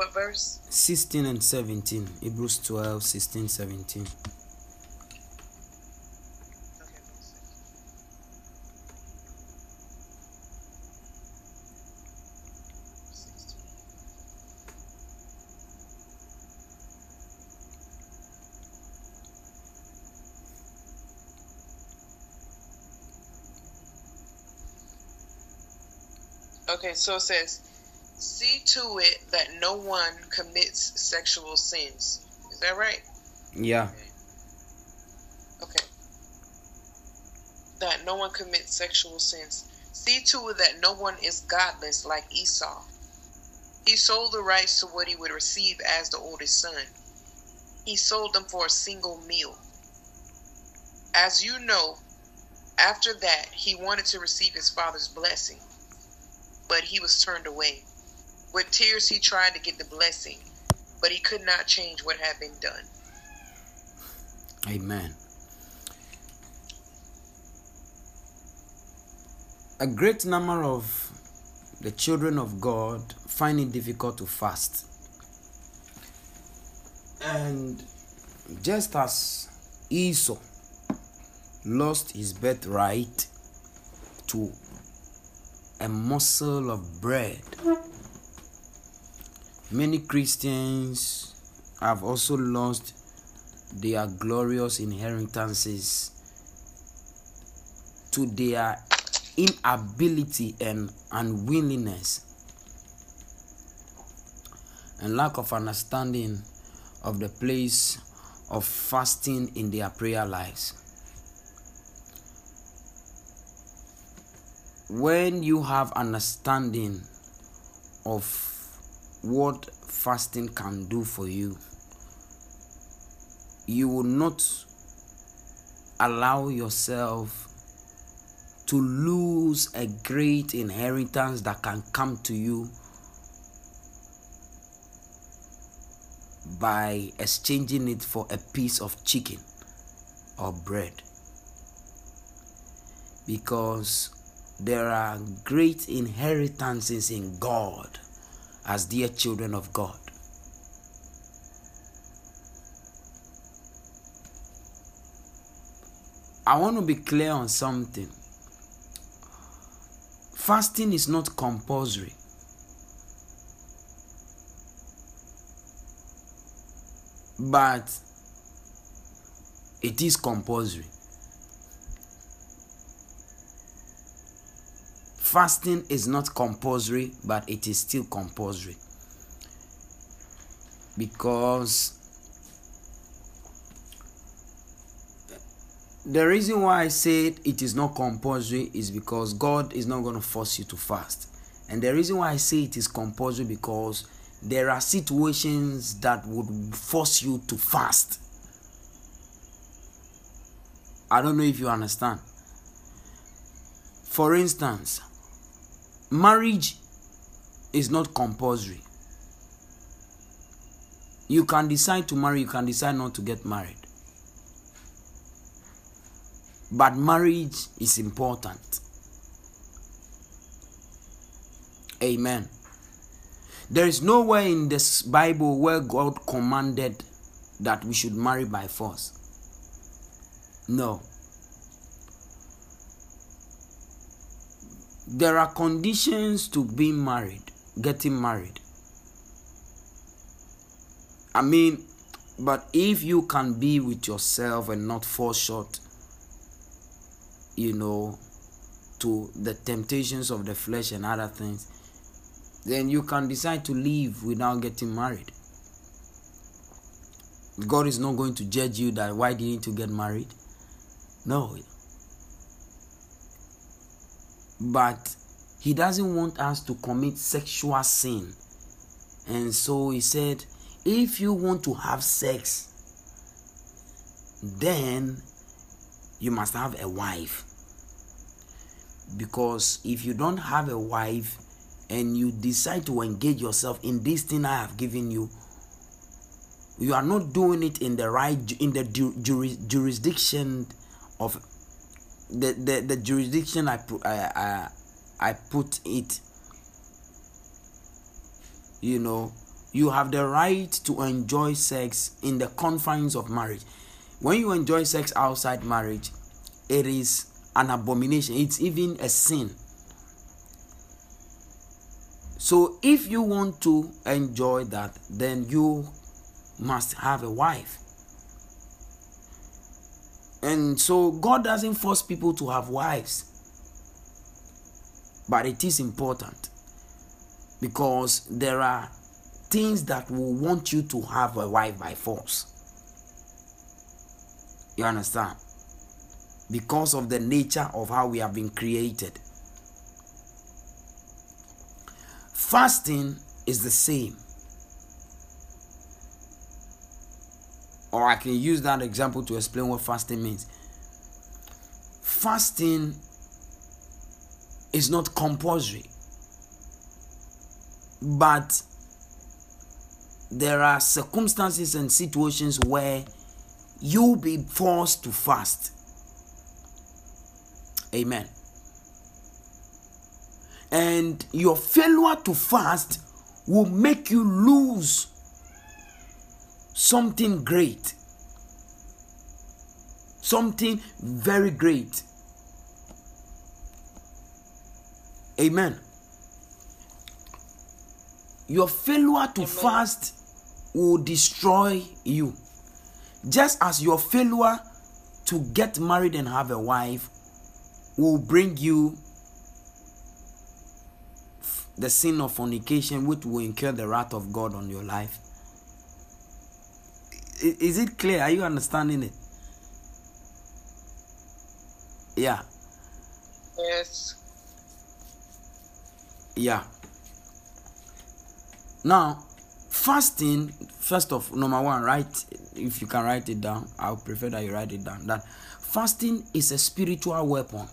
What verse? 16 and 17. Hebrews 12, 16, 17. Okay, one second. Sixteen. Okay, so it says, see to it that no one commits sexual sins. Is that right? Yeah. Okay. That no one commits sexual sins. See to it that no one is godless like Esau. He sold the rights to what he would receive as the oldest son. He sold them for a single meal. As you know, after that, he wanted to receive his father's blessing, but he was turned away. With tears, he tried to get the blessing, but he could not change what had been done. Amen. A great number of the children of God find it difficult to fast. And just as Esau lost his birthright to a morsel of bread, many Christians have also lost their glorious inheritances to their inability and unwillingness and lack of understanding of the place of fasting in their prayer lives. When you have understanding of what fasting can do for you, you will not allow yourself to lose a great inheritance that can come to you by exchanging it for a piece of chicken or bread. Because there are great inheritances in God as dear children of God. I want to be clear on something. Fasting is not compulsory. But it is compulsory. Fasting is not compulsory, but it is still compulsory. Because the reason why I said it is not compulsory is because God is not going to force you to fast. And the reason why I say it is compulsory because there are situations that would force you to fast. I don't know if you understand. For instance, marriage is not compulsory. You can decide to marry, you can decide not to get married. But marriage is important. Amen. There is nowhere in this Bible where God commanded that we should marry by force. No. There are conditions to being married, getting married. I mean, but if you can be with yourself and not fall short, you know, to the temptations of the flesh and other things, then you can decide to leave without getting married. God is not going to judge you that why didn't you get married? No. But he doesn't want us to commit sexual sin. And so he said, if you want to have sex, then you must have a wife. Because if you don't have a wife and you decide to engage yourself in this thing I have given you, you are not doing it in the right in the juris, jurisdiction of the, the, the jurisdiction I put I, I I put it you know you have the right to enjoy sex in the confines of marriage. When you enjoy sex outside marriage, it is an abomination, it's even a sin. So, if you want to enjoy that, then you must have a wife. And so, God doesn't force people to have wives, but it is important because there are things that will want you to have a wife by force. You understand? Because of the nature of how we have been created. Fasting is the same. Or I can use that example to explain what fasting means. Fasting is not compulsory, but there are circumstances and situations where you'll be forced to fast. Amen. And your failure to fast will make you lose something great. Something very great. Amen. Your failure to Amen. fast will destroy you. Just as your failure to get married and have a wife will bring you the sin of fornication, which will incur the wrath of God on your life. Is it clear? Are you understanding it? Yeah. Yes. Yeah. Now, fasting, first of number one, write if you can write it down. I would prefer that you write it down. That fasting is a spiritual weapon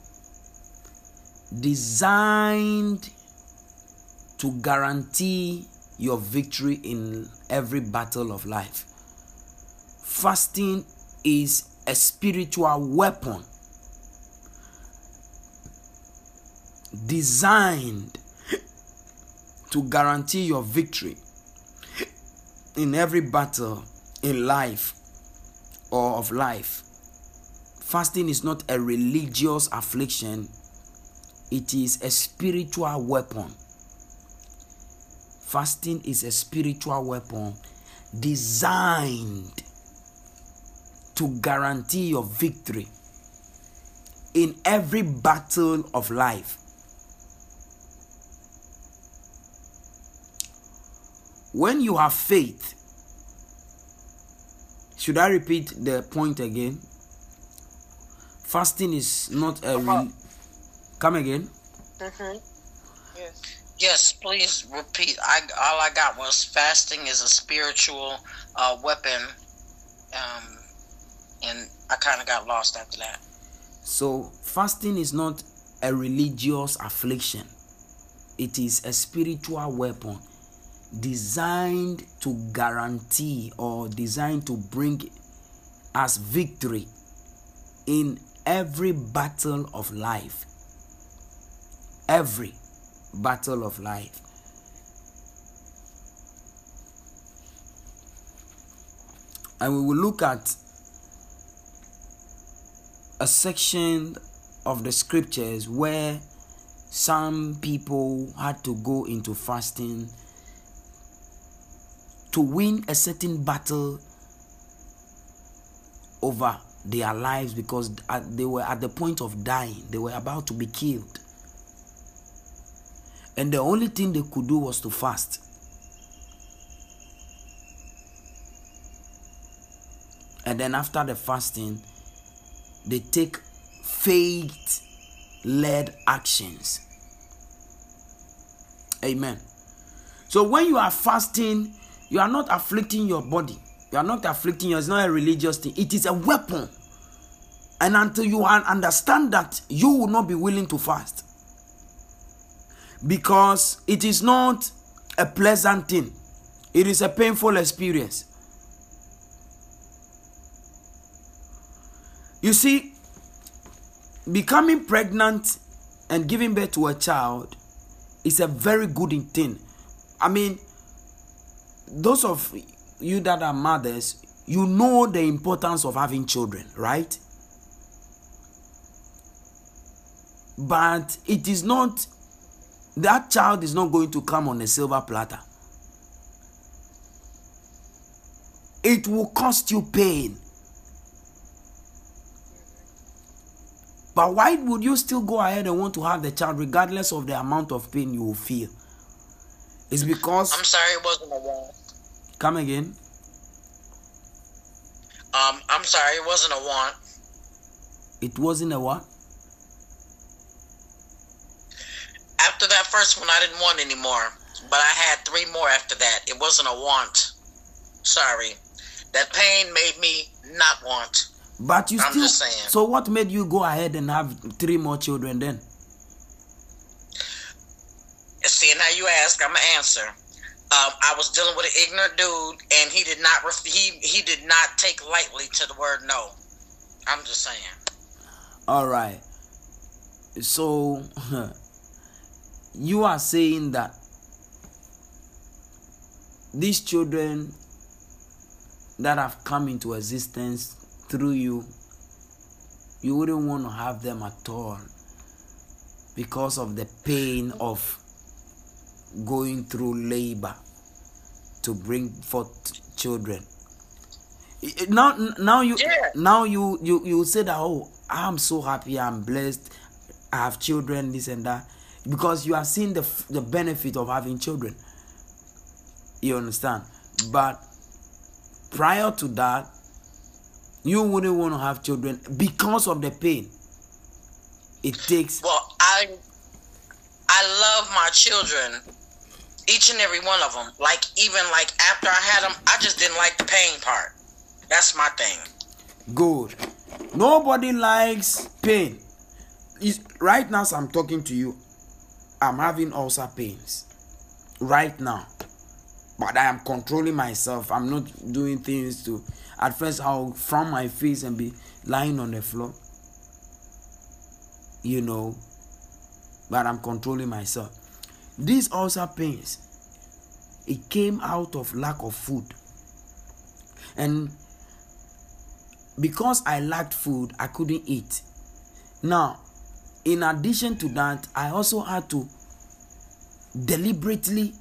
designed to guarantee your victory in every battle of life. Fasting is a spiritual weapon designed to guarantee your victory in every battle in life or of life. Fasting is not a religious affliction, it is a spiritual weapon. Fasting is a spiritual weapon designed to guarantee your victory in every battle of life. When you have faith, should I repeat the point again? Fasting is not a real. Come again. Mm-hmm. Yes. Yes, please repeat. I all I got was fasting is a spiritual uh, weapon, um, and I kind of got lost after that. So fasting is not a religious affliction; it is a spiritual weapon designed to guarantee or designed to bring us victory in every battle of life. Every battle of life. And we will look at a section of the scriptures where some people had to go into fasting to win a certain battle over their lives because they were at the point of dying, they were about to be killed. And the only thing they could do was to fast. And then after the fasting, they take faith led actions. Amen. So when you are fasting, you are not afflicting your body. You are not afflicting you. It's not a religious thing. It is a weapon. And until you understand that, you will not be willing to fast. Because it is not a pleasant thing, it is a painful experience. You see, becoming pregnant and giving birth to a child is a very good thing. I mean, those of you that are mothers, you know the importance of having children, right? But it is not, that child is not going to come on a silver platter. It will cost you pain. But why would you still go ahead and want to have the child regardless of the amount of pain you will feel? It's because. I'm sorry, it wasn't a want. Come again. Um, I'm sorry, it wasn't a want. It wasn't a what? After that first one, I didn't want anymore. But I had three more after that. It wasn't a want. Sorry. That pain made me not want. But you I'm still. So what made you go ahead and have three more children then? Seeing how you ask, I'm gonna answer. Um, I was dealing with an ignorant dude, and he did not ref- he he did not take lightly to the word no. I'm just saying. All right. So you are saying that these children that have come into existence through you, you wouldn't want to have them at all because of the pain of going through labor to bring forth children. Now, now you, Yeah. now you, you, you say that oh, I'm so happy, I'm blessed, I have children, this and that, because you have seen the the benefit of having children. You understand? But prior to that, you wouldn't want to have children because of the pain it takes. Well, I I love my children, each and every one of them. Like even like after I had them, I just didn't like the pain part. That's my thing. Good. Nobody likes pain. Is- Right now, as I'm talking to you, I'm having ulcer pains. Right now. But I am controlling myself. I'm not doing things to. At first, I'll frown my face and be lying on the floor. You know. But I'm controlling myself. These ulcer pains, it came out of lack of food. And because I lacked food, I couldn't eat. Now, in addition to that, I also had to deliberately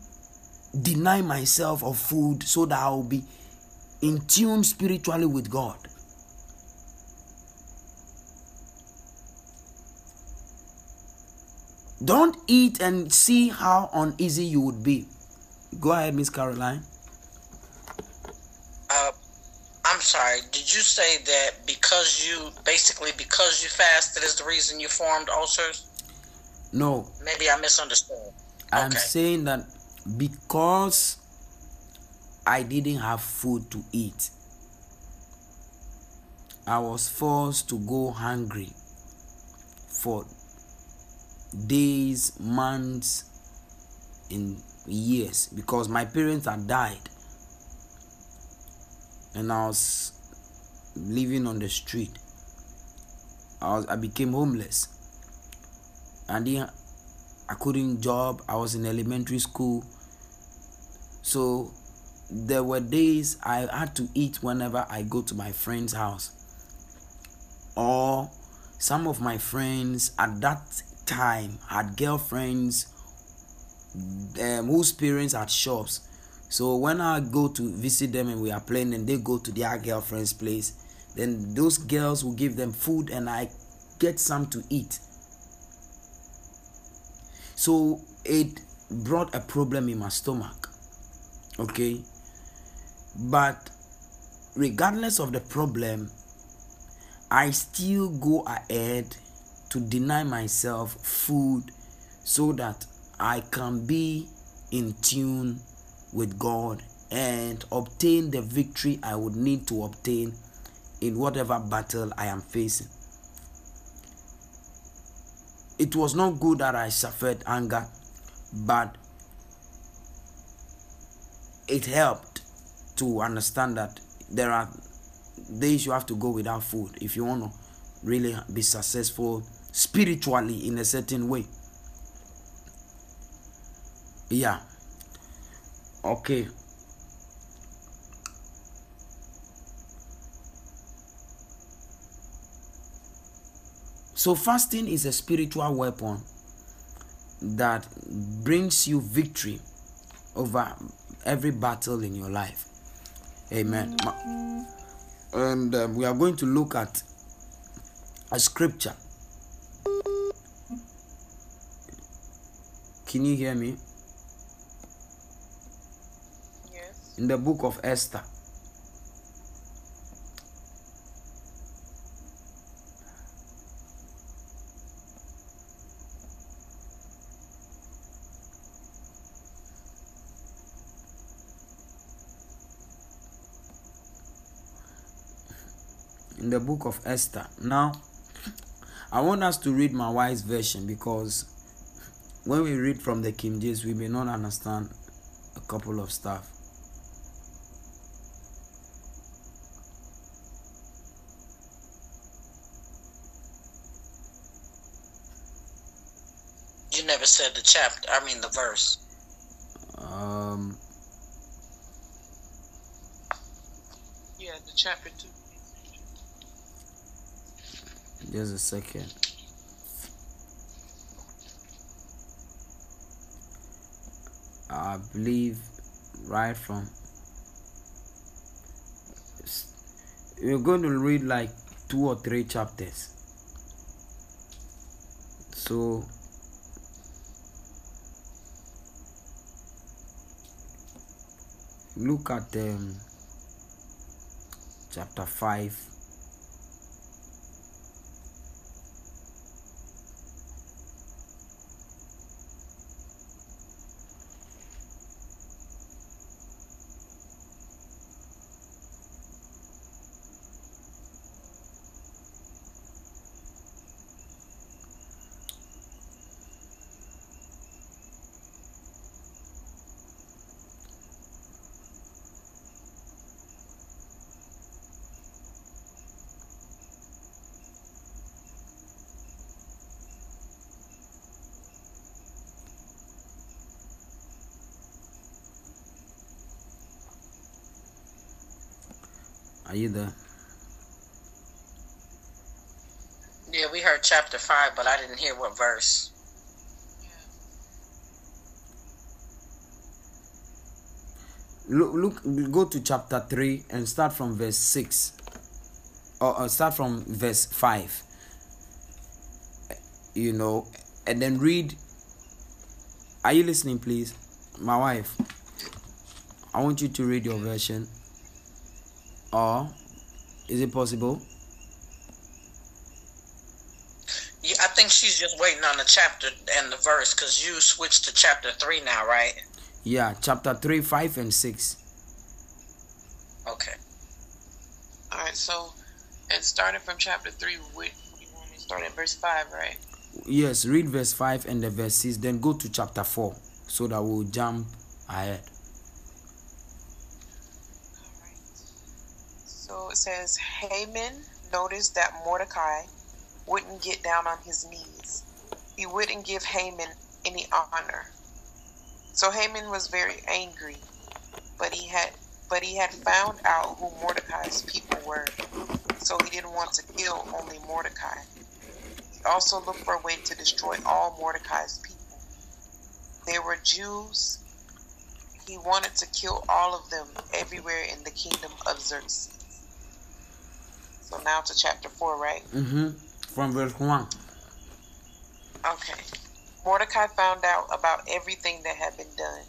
deny myself of food so that I will be in tune spiritually with God. Don't eat and see how uneasy you would be. Go ahead, Miss Caroline. Uh, I'm sorry. Did you say that because you basically because you fasted is the reason you formed ulcers? No, Maybe I misunderstood. I'm Okay. saying that because I didn't have food to eat, I was forced to go hungry for days, months, and years because my parents had died and I was living on the street. I was I became homeless. And then I couldn't job. I was in elementary school. So there were days I had to eat whenever I go to my friend's house. Or some of my friends at that time had girlfriends um, whose parents had shops. So when I go to visit them and we are playing and they go to their girlfriend's place, then those girls will give them food and I get some to eat. So it brought a problem in my stomach. Okay. But regardless of the problem, I still go ahead to deny myself food so that I can be in tune with God and obtain the victory I would need to obtain in whatever battle I am facing. It was not good that I suffered anger, but it helped to understand that there are days you have to go without food if you want to really be successful spiritually in a certain way. Yeah. Okay. So, fasting is a spiritual weapon that brings you victory over every battle in your life. Amen. And um, we are going to look at a scripture. Can you hear me? Yes. In the book of Esther. In the book of Esther. Now, I want us to read my wife's version because when we read from the King James, we may not understand a couple of stuff. You never said the chapter. I mean the verse. Um, Yeah, the chapter two. Just a second. I believe right from. We're going to read like two or three chapters. So look at um, chapter 5 There? Yeah, we heard chapter five, but I didn't hear what verse. Look, look, go to chapter 3 and start from verse 6. Or, or start from verse 5. You know, and then read. Are you listening, please? My wife. I want you to read your version. Or, is it possible? Yeah, I think she's just waiting on the chapter and the verse because you switched to chapter three now, right? Yeah, chapter 3, 5, and 6. Okay. All right. So, and starting from chapter three, what you want me to start at verse five, right? Yes, read verse 5 and the verse 6, then go to chapter 4 so that we'll jump ahead. It says Haman noticed that Mordecai wouldn't get down on his knees. He wouldn't give Haman any honor. So Haman was very angry, but he had but he had found out who Mordecai's people were. So he didn't want to kill only Mordecai. He also looked for a way to destroy all Mordecai's people. They were Jews. He wanted to kill all of them everywhere in the kingdom of Xerxes. So now to chapter 4, right? Mm-hmm. From verse 1. Okay. Mordecai found out about everything that had been done.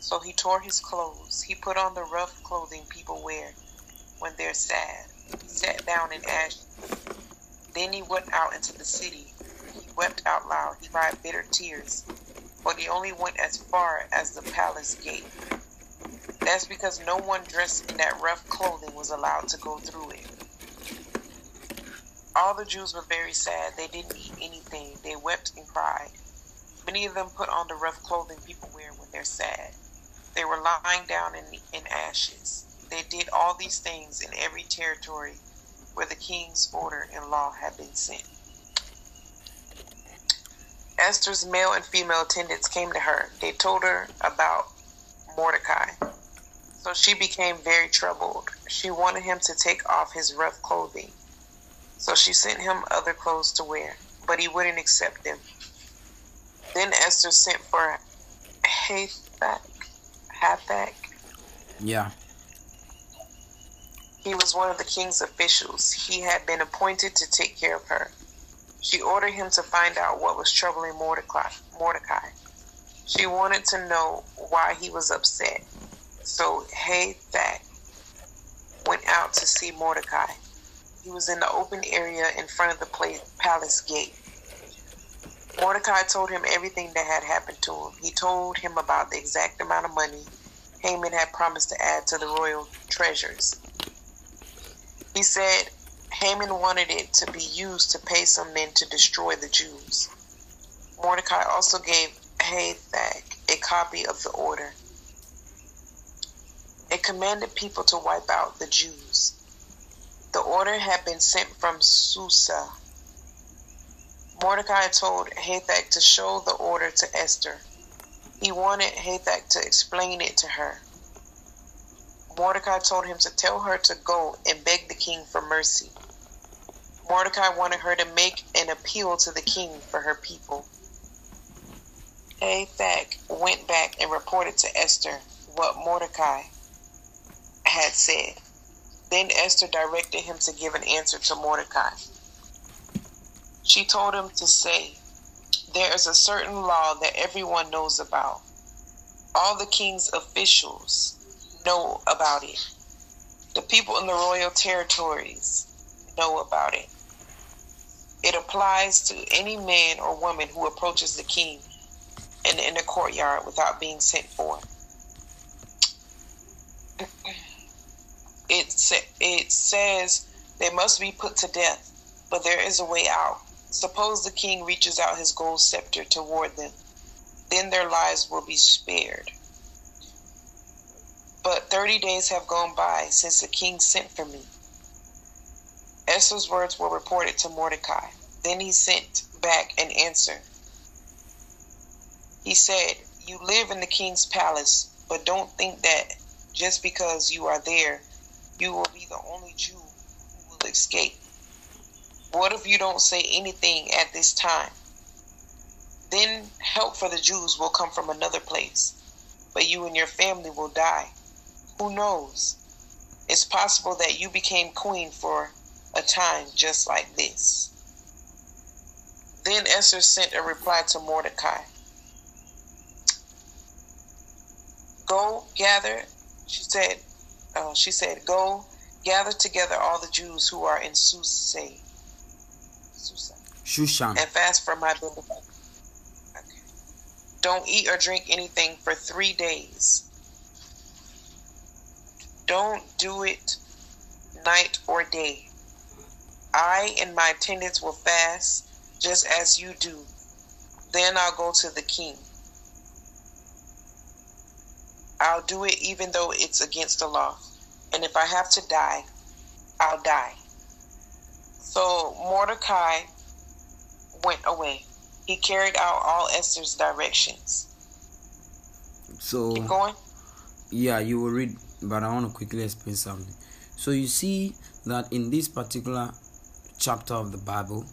So he tore his clothes. He put on the rough clothing people wear when they're sad. He sat down in ashes. Then he went out into the city. He wept out loud. He cried bitter tears. But he only went as far as the palace gate. That's because no one dressed in that rough clothing was allowed to go through it. All the Jews were very sad. They didn't eat anything. They wept and cried. Many of them put on the rough clothing people wear when they're sad. They were lying down in, in ashes. They did all these things in every territory where the king's order and law had been sent. Esther's male and female attendants came to her. They told her about Mordecai. So she became very troubled. She wanted him to take off his rough clothing. So she sent him other clothes to wear. but he wouldn't accept them. Then Esther sent for Hathach. Hathach. Yeah. He was one of the king's officials. He had been appointed to take care of her. She ordered him to find out what was troubling Mordecai. Mordecai. She wanted to know why he was upset. So Hathach went out to see Mordecai. He was in the open area in front of the palace gate. Mordecai told him everything that had happened to him. He told him about the exact amount of money Haman had promised to add to the royal treasures. He said Haman wanted it to be used to pay some men to destroy the Jews. Mordecai also gave Hathach a copy of the order. It commanded people to wipe out the Jews. The order had been sent from Susa. Mordecai told Hathach to show the order to Esther. He wanted Hathach to explain it to her. Mordecai told him to tell her to go and beg the king for mercy. Mordecai wanted her to make an appeal to the king for her people. Hathach went back and reported to Esther what Mordecai had said. Then Esther directed him to give an answer to Mordecai. She told him to say, There is a certain law that everyone knows about. All the king's officials know about it. The people in the royal territories know about it. It applies to any man or woman who approaches the king in, the courtyard without being sent for. It, it says they must be put to death, but there is a way out. Suppose the king reaches out his gold scepter toward them, then their lives will be spared. But 30 days have gone by since the king sent for me. Esther's words were reported to Mordecai. Then he sent back an answer. He said, You live in the king's palace, but don't think that just because you are there, you will be the only Jew who will escape. What if you don't say anything at this time? Then help for the Jews will come from another place, but you and your family will die. Who knows? It's possible that you became queen for a time just like this. Then Esther sent a reply to Mordecai. Go gather, she said, uh, she said, go gather together all the Jews who are in Susa, Shushan, and fast for my benefit. Okay. Don't eat or drink anything for three days. Don't do it night or day. I and my attendants will fast just as you do. Then I'll go to the king. I'll do it even though it's against the law. And if I have to die, I'll die. So Mordecai went away. He carried out all Esther's directions. So Keep going. Yeah, you will read, but I want to quickly explain something. So you see that in this particular chapter of the Bible,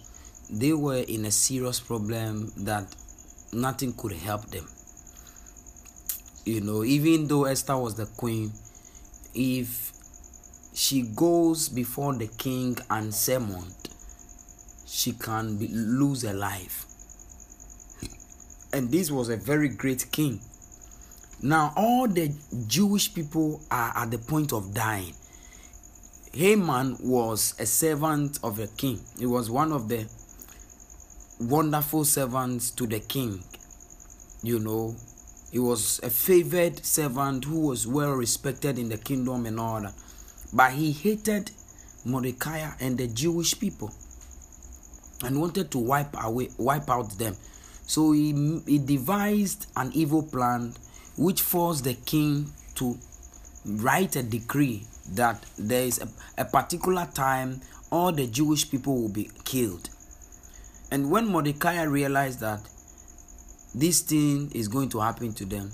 they were in a serious problem that nothing could help them. You know, even though Esther was the queen, if she goes before the king and summoned, she can be, lose her life. And this was a very great king. Now, all the Jewish people are at the point of dying. Haman was a servant of a king, he was one of the wonderful servants to the king. You know, he was a favored servant who was well respected in the kingdom and all that. But he hated Mordecai and the Jewish people and wanted to wipe away wipe out them. So he, he devised an evil plan which forced the king to write a decree that there is a, a particular time all the Jewish people will be killed. And when Mordecai realized that this thing is going to happen to them,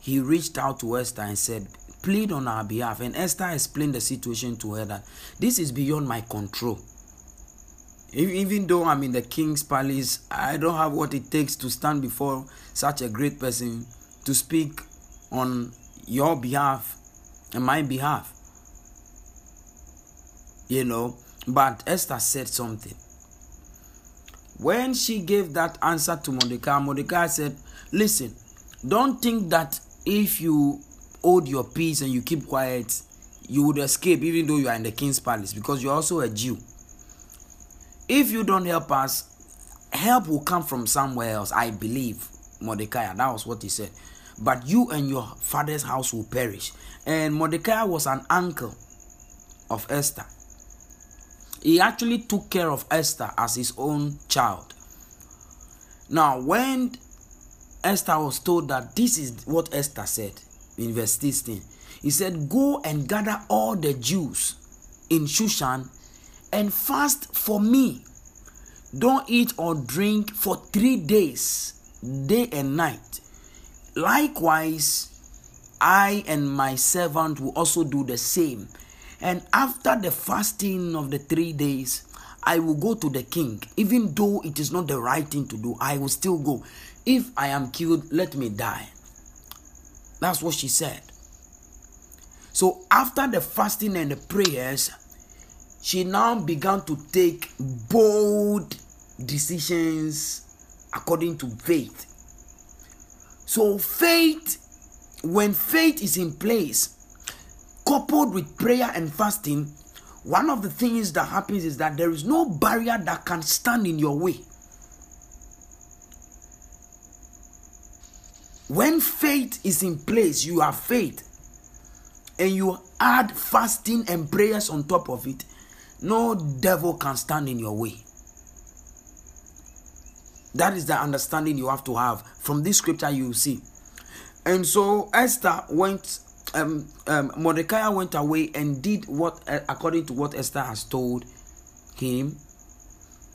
he reached out to Esther and said, Plead on our behalf. And Esther explained the situation to her that this is beyond my control. even though I'm in the king's palace, I don't have what it takes to stand before such a great person to speak on your behalf and my behalf. You know, but Esther said something. When she gave that answer to Mordecai, Mordecai said, Listen, don't think that if you hold your peace and you keep quiet, you would escape even though you are in the king's palace because you're also a Jew. If you don't help us, help will come from somewhere else, I believe. Mordecai, that was what he said. But you and your father's house will perish. And Mordecai was an uncle of Esther. He actually took care of Esther as his own child. Now, when Esther was told that this is what Esther said in verse 16, he said, Go and gather all the Jews in Shushan and fast for me. Don't eat or drink for three days, day and night. Likewise, I and my servant will also do the same. And after the fasting of the three days, I will go to the king. Even though it is not the right thing to do, I will still go. If I am killed, let me die. That's what she said. So after the fasting and the prayers, she now began to take bold decisions according to faith. So, faith, when faith is in place, coupled with prayer and fasting, one of the things that happens is that there is no barrier that can stand in your way. When faith is in place, you have faith, and you add fasting and prayers on top of it, no devil can stand in your way. That is the understanding you have to have. From this scripture, you see. And so Esther went, um, um, Mordecai went away and did what, uh, according to what Esther has told him.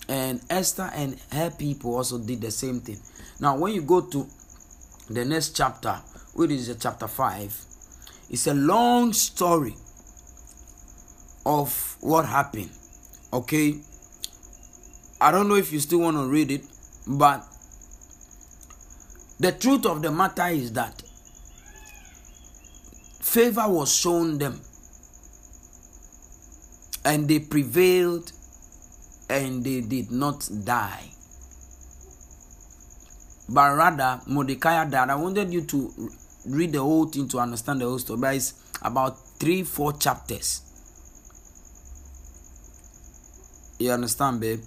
And Esther and her people also did the same thing. Now, when you go to the next chapter, which is chapter 5, it's a long story of what happened. Okay. I don't know if you still want to read it, but the truth of the matter is that favor was shown them and they prevailed and they did not die. But rather, Mordecai died. I wanted you to read the whole thing to understand the whole story. But it's about three, four chapters. You understand, babe?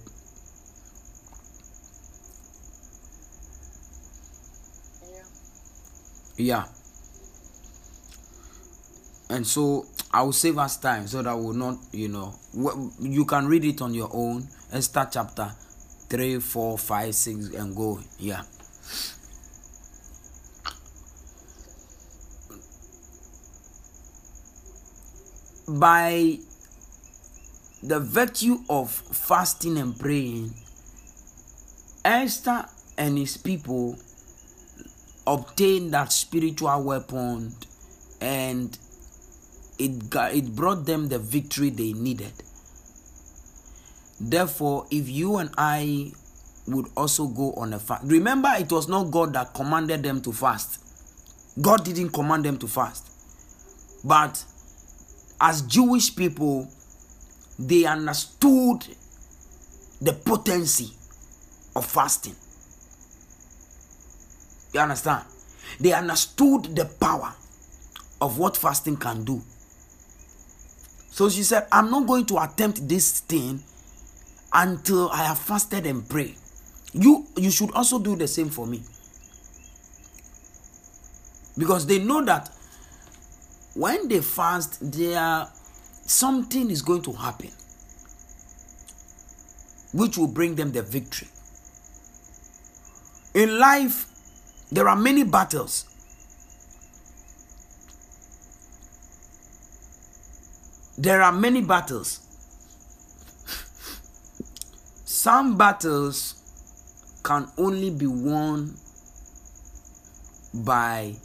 Yeah. Yeah. And so I will save us time so that we will not, you know, you can read it on your own and start chapter 3, 4, 5, 6 and go. Yeah. By the virtue of fasting and praying, Esther and his people obtained that spiritual weapon and it got, it brought them the victory they needed. Therefore, if you and I would also go on a fast, remember it was not God that commanded them to fast. God didn't command them to fast. But as Jewish people, they understood the potency of fasting. You understand? They understood the power of what fasting can do. So she said, I'm not going to attempt this thing until I have fasted and prayed. You you should also do the same for me. Because they know that when they fast, there something is going to happen which will bring them the victory. In life, there are many battles. There are many battles. Some battles can only be won by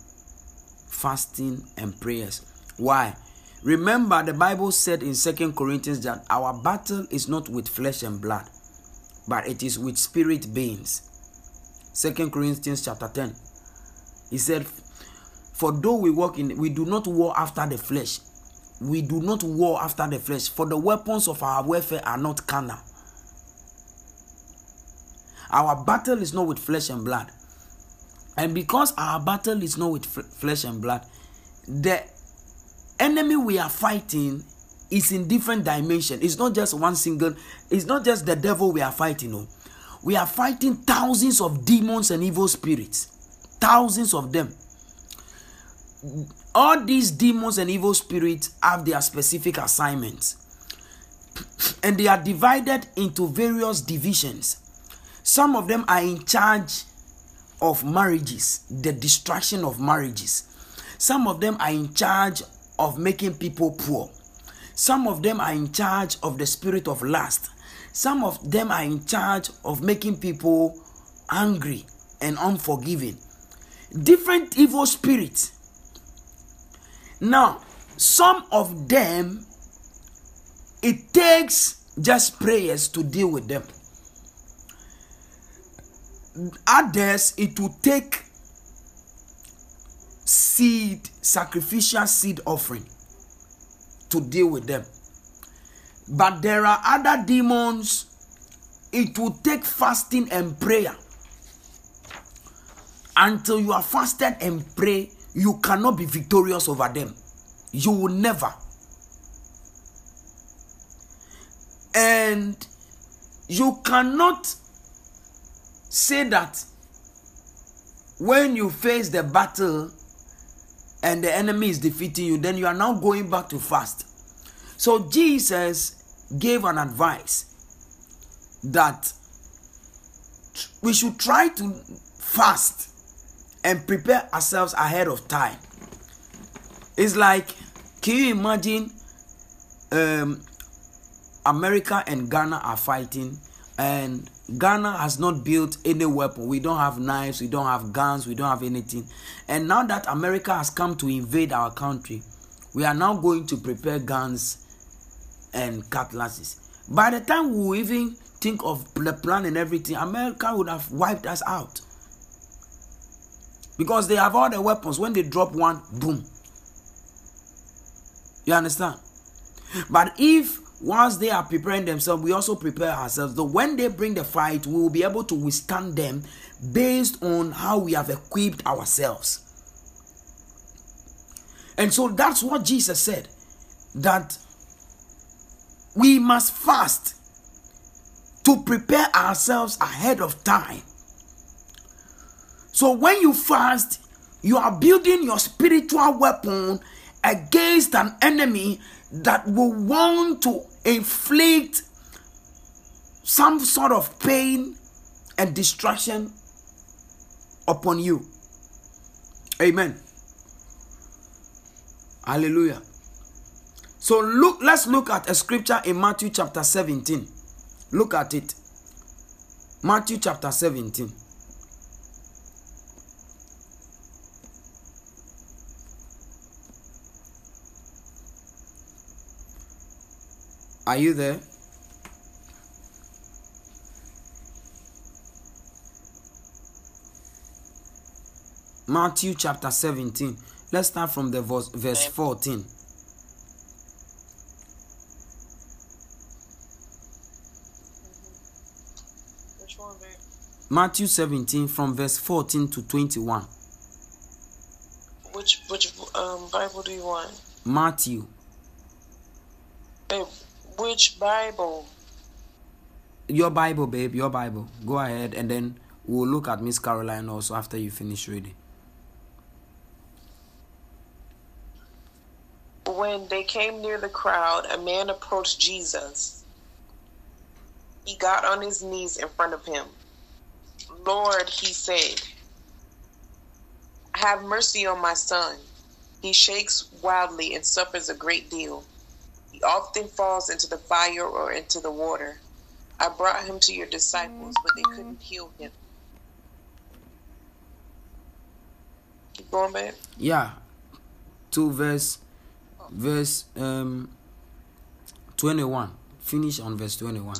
fasting and prayers. Why? Remember, the Bible said in Second Corinthians that our battle is not with flesh and blood, but it is with spirit beings. Second Corinthians chapter 10. He said, For though we walk in, we do not war after the flesh. We do not war after the flesh, for the weapons of our warfare are not carnal. Our battle is not with flesh and blood. And because our battle is not with f- flesh and blood, the enemy we are fighting is in different dimension. It's not just one single, it's not just the devil we are fighting. No. We are fighting thousands of demons and evil spirits. Thousands of them. All these demons and evil spirits have their specific assignments. And they are divided into various divisions. Some of them are in charge of marriages, the destruction of marriages. Some of them are in charge of making people poor. Some of them are in charge of the spirit of lust. Some of them are in charge of making people angry and unforgiving. Different evil spirits. Now, some of them, it takes just prayers to deal with them. Others, it will take seed, sacrificial seed offering to deal with them. But there are other demons, it will take fasting and prayer. Until you are fasted and pray, you cannot be victorious over them. You will never. And you cannot say that when you face the battle and the enemy is defeating you, then you are now going back to fast. So Jesus gave an advice that we should try to fast and prepare ourselves ahead of time. It's like, can you imagine um, America and Ghana are fighting and Ghana has not built any weapon. We don't have knives, we don't have guns, we don't have anything. And now that America has come to invade our country, we are now going to prepare guns and cutlasses. By the time we even think of the plan and everything, America would have wiped us out. Because they have all the weapons. When they drop one, boom. You understand? But if once they are preparing themselves, we also prepare ourselves. So when they bring the fight, we will be able to withstand them based on how we have equipped ourselves. And so that's what Jesus said that we must fast to prepare ourselves ahead of time. So when you fast, you are building your spiritual weapon against an enemy that will want to inflict some sort of pain and destruction upon you. Amen. Hallelujah. So look, let's look at a scripture in Matthew chapter 17. Look at it. Matthew chapter 17. Are you there? Matthew chapter 17. Let's start from the verse, verse 14. Which one, babe? Matthew 17 from verse 14 to 21. Which which um Bible do you want? Matthew. Babe, which Bible? Your Bible, babe, your Bible. Go ahead and then we'll look at Miss Caroline also after you finish reading. When they came near the crowd, a man approached Jesus. He got on his knees in front of him. Lord, he said, have mercy on my son. He shakes wildly and suffers a great deal. He often falls into the fire or into the water. I brought him to your disciples, but they couldn't heal him. Keep going, babe. Yeah. To verse verse um 21. Finish on verse 21.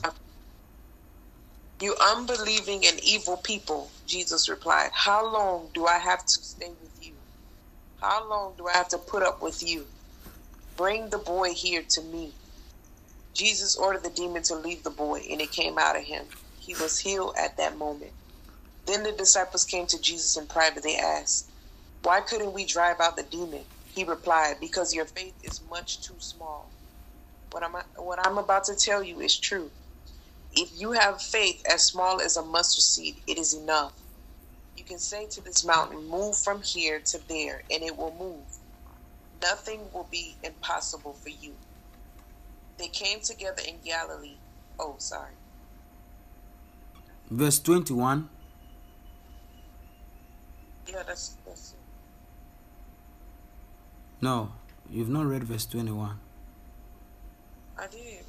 You unbelieving and evil people, Jesus replied, How long do I have to stay with you? How long do I have to put up with you? Bring the boy here to me. Jesus ordered the demon to leave the boy, and it came out of him. He was healed at that moment. Then the disciples came to Jesus in private. They asked, Why couldn't we drive out the demon? He replied, Because your faith is much too small. What I'm, what I'm about to tell you is true. If you have faith as small as a mustard seed, it is enough. You can say to this mountain, Move from here to there, and it will move. Nothing will be impossible for you. They came together in Galilee. Oh, sorry. Verse 21. Yeah, that's, that's it. No, you've not read verse 21. I did.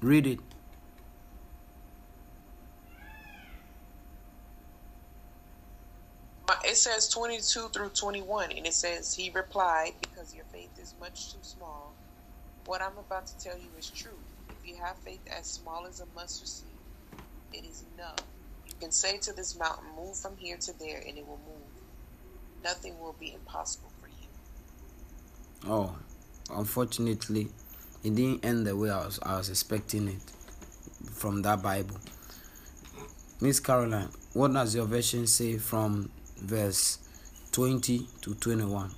Read it. It says 22 through 21, and it says, He replied, Because your faith is much too small. What I'm about to tell you is true. If you have faith as small as a mustard seed, it is enough. You can say to this mountain, Move from here to there, and it will move. Nothing will be impossible for you. Oh, unfortunately, it didn't end the way I was, I was expecting it from that Bible. Miss Caroline, what does your version say from verse 20 to 21?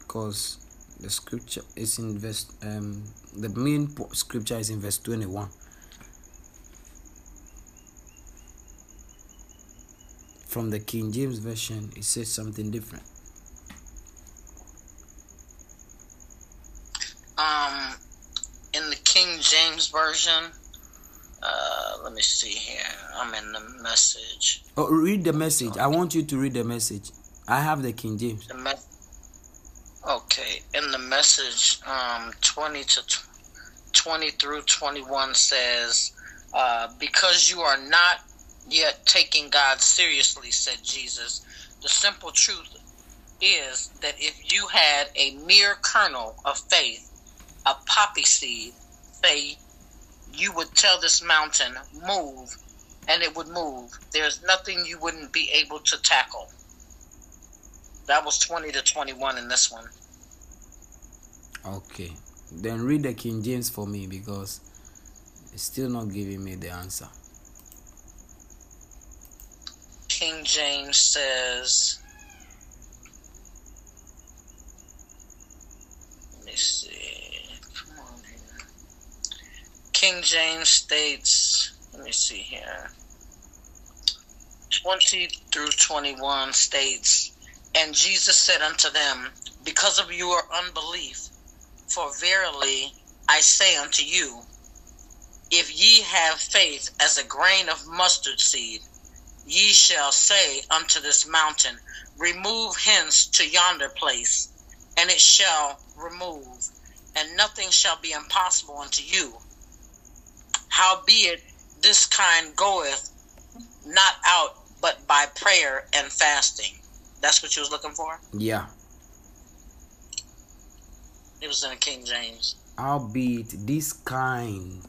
Because the scripture is in verse, um, the main scripture is in verse 21. From the King James Version, it says something different. Um, in the Version, uh, let me see here. I'm in the message. Oh, read the message. I want you to read the message. I have the King James. The me- okay, in the message, um, 20 to tw- 20 through 21 says, uh, Because you are not yet taking God seriously, said Jesus, the simple truth is that if you had a mere kernel of faith, a poppy seed, say, you would tell this mountain, move, and it would move. There's nothing you wouldn't be able to tackle. That was 20 to 21 in this one. Okay. Then read the King James for me because it's still not giving me the answer. King James says, let me see. King James states, let me see here. 20 through 21 states, And Jesus said unto them, Because of your unbelief, for verily I say unto you, if ye have faith as a grain of mustard seed, ye shall say unto this mountain, Remove hence to yonder place, and it shall remove, and nothing shall be impossible unto you. Howbeit, this kind goeth not out but by prayer and fasting. That's what you was looking for? Yeah. It was in the King James. Howbeit, this kind,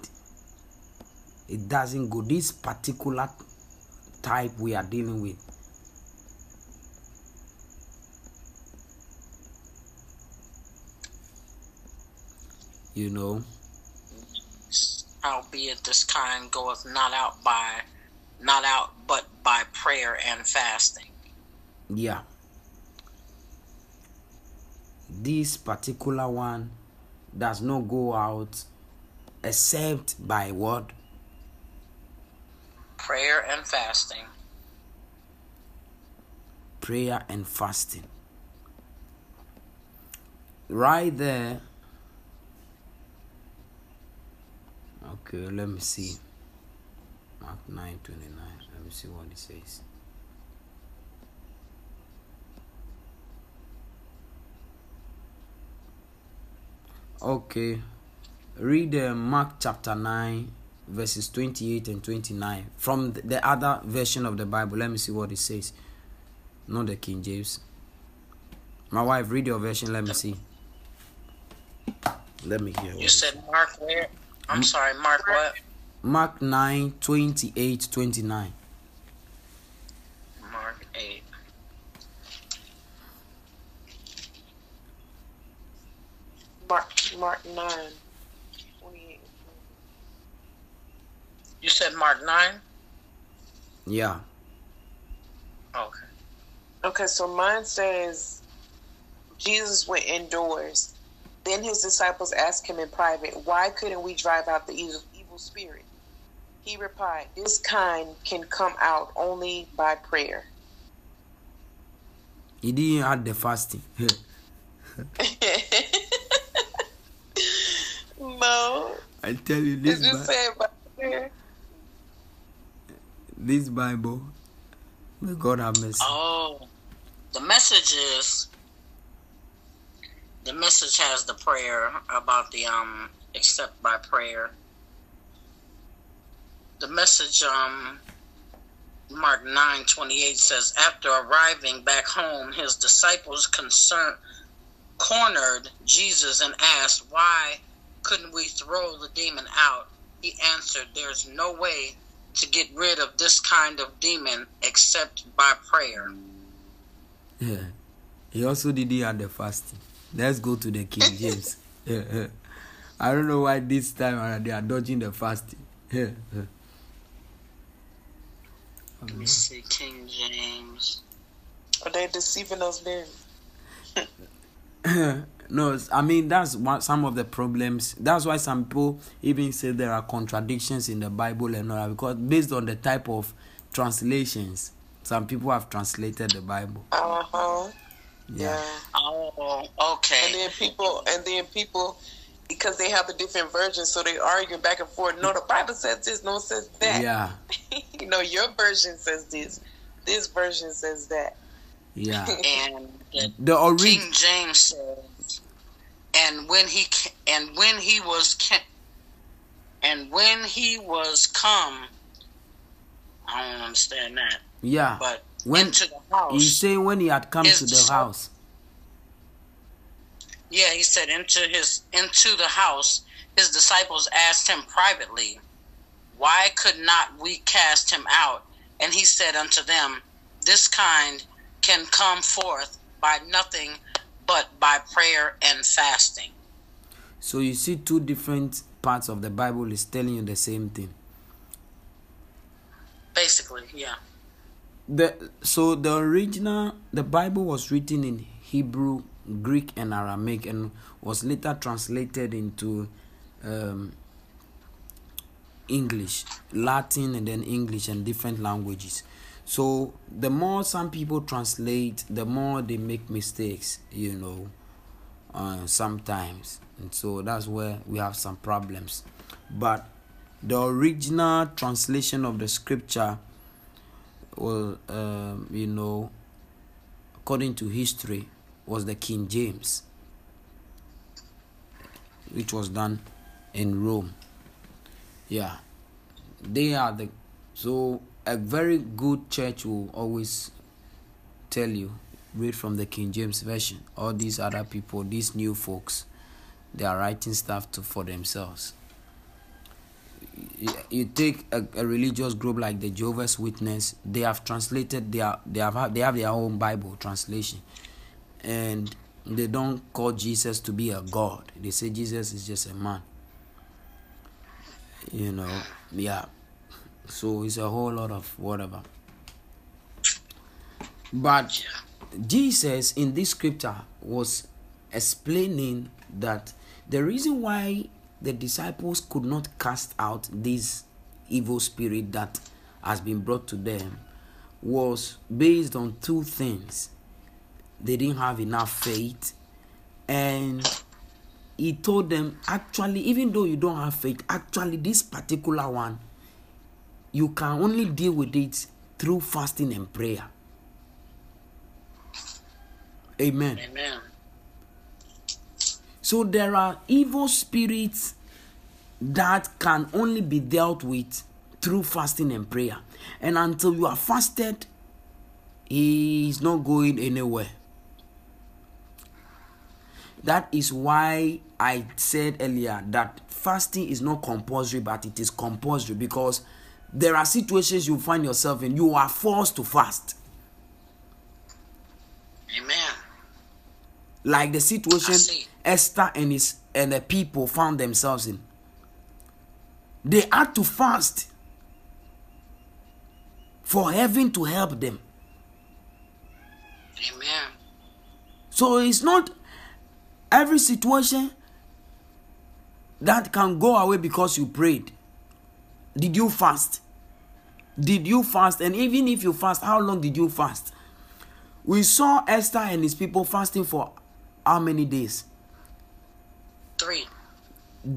it doesn't go. This particular type we are dealing with. You know, Howbeit, this kind goeth not out by, not out but by prayer and fasting. yeah. This particular one does not go out except by what? Prayer and fasting. prayer and fasting. Right there. Okay, let me see. Mark 9 29. Let me see what it says. Okay. Read uh, Mark chapter 9, verses 28 and 29. From the- the other version of the Bible, let me see what it says. Not the King James. My wife, read your version. Let me see. Let me hear. You said Mark where? I'm sorry, Mark what? Mark 9, 28, 29. Mark 8. Mark, Mark 9. 28. You said Mark 9? Yeah. Okay. Okay, so mine says Jesus went indoors. Then his disciples asked him in private, Why couldn't we drive out the evil, evil spirit? He replied, This kind can come out only by prayer. He didn't add the fasting. no, I tell you it this. just Bi- said by prayer. this Bible. May God have mercy. Oh, the message is the message has the prayer about the um except by prayer. The message um Mark nine twenty eight says after arriving back home, his disciples concerned cornered Jesus and asked why couldn't we throw the demon out? He answered, "There's no way to get rid of this kind of demon except by prayer." Yeah. He also didn't add the fasting. Let's go to the King James. Yeah, yeah. I don't know why this time they are dodging the fasting. Yeah, yeah. Let me see King James. Are they deceiving us then? no, I mean that's one some of the problems. That's why some people even say there are contradictions in the Bible and all that because based on the type of translations, some people have translated the Bible. Uh huh. Yeah. Yeah. Oh, okay. And then people, and then people, because they have the different versions, so they argue back and forth. No, the Bible says this. No, it says that. Yeah. you know, your version says this. This version says that. Yeah. And the The King original James says, and when he and when he was and when he was come, I don't understand that, yeah. but When into the house. he's saying when he had come His to the house. Yeah, he said into his into the house, his disciples asked him privately, Why could not we cast him out? And he said unto them, This kind can come forth by nothing but by prayer and fasting. So you see two different parts of the Bible is telling you the same thing. Basically, yeah. The so the original the Bible was written in Hebrew, Greek, and Aramaic, and was later translated into um, English, Latin, and then English and different languages. So the more some people translate, the more they make mistakes. You know, uh, sometimes, and so that's where we have some problems. But the original translation of the scripture well, um, you know, according to history, was the King James, which was done in Rome. Yeah, they are the so a very good church will always tell you read from the King James version. All these other people, these new folks, they are writing stuff to for themselves you- take a, a religious group like the Jehovah's Witness, they have translated their they have they have their own Bible translation, and they don't call Jesus to be a god. They say Jesus is just a man. You know, yeah. So it's a whole lot of whatever. But Jesus in this scripture was explaining that the reason why the disciples could not cast out this evil spirit that has been brought to them was based on two things. They didn't have enough faith, and he told them actually, even though you don't have faith, actually, this particular one you can only deal with it through fasting and prayer. Amen. Amen. So there are evil spirits that can only be dealt with through fasting and prayer. And until you are fasted, he is not going anywhere. That is why I said earlier that fasting is not compulsory, but it is compulsory because there are situations you find yourself in, you are forced to fast. Amen. Like the situation. Esther and his and the people found themselves in. They had to fast for heaven to help them. Amen. So it's not every situation that can go away because you prayed. Did you fast? Did you fast? And even if you fast, how long did you fast? We saw Esther and his people fasting for how many days? Three.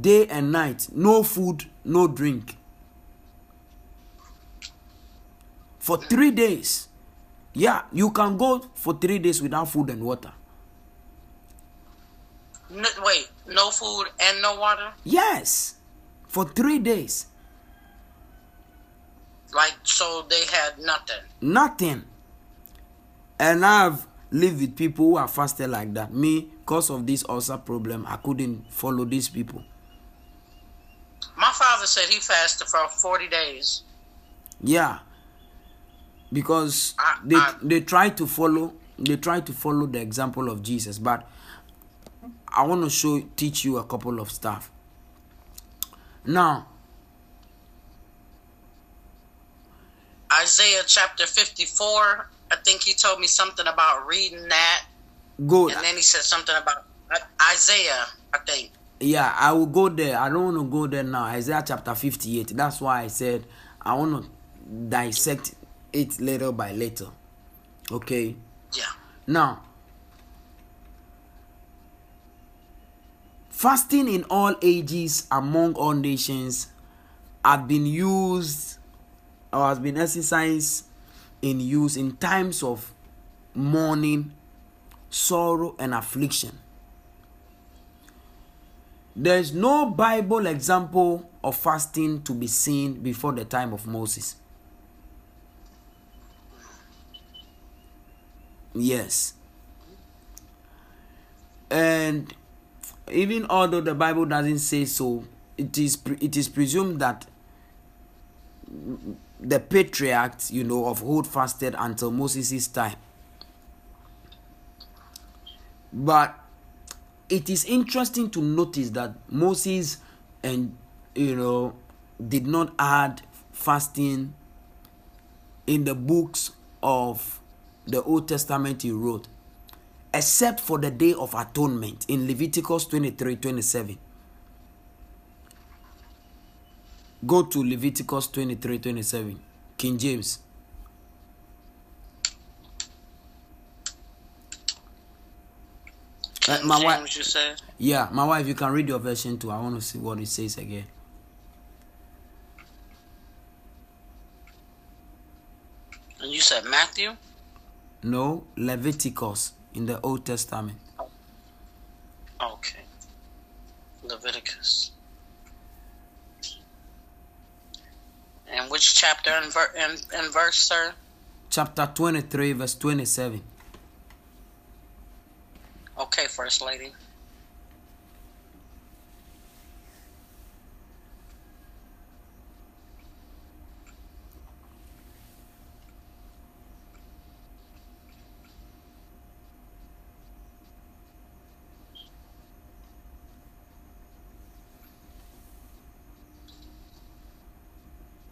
Day and night. No food, no drink. For three days. Yeah, you can go for three days without food and water. N- wait, no food and no water? Yes, for three days. Like, so they had nothing. Nothing. And I've lived with people who are fasted like that. Me, because of this ulcer problem, I couldn't follow these people. My father said he fasted for 40 days. Yeah. Because I- they I- they try to follow they try to follow the example of Jesus, but I want to show teach you a couple of stuff. Now, Isaiah chapter 54, I think he told me something about reading that. Good. And then he said something about Isaiah, I think. yeah i will go there i don't want to go there now isaiah chapter 58 that's why i said i want to dissect it little by little okay Yeah. now fasting in all ages among all nations have been used or has been exercised in use in times of mourning sorrow and affliction there is no Bible example of fasting to be seen before the time of Moses. Yes. And even although the Bible doesn't say so, it is it is presumed that the patriarchs, you know, of old fasted until Moses' time. But it is interesting to notice that Moses and you know did not add fasting in the books of the Old Testament he wrote, except for the day of atonement in Leviticus 23 27. Go to Leviticus 23 27, King James. Uh, my wife- James, you said? Yeah, my wife, you can read your version too. I want to see what it says again. And you said Matthew? No, Leviticus in the Old Testament. Okay. Leviticus. And which chapter and, ver- and, and verse, sir? Chapter 23, verse 27. Okay, First Lady.